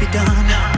be done.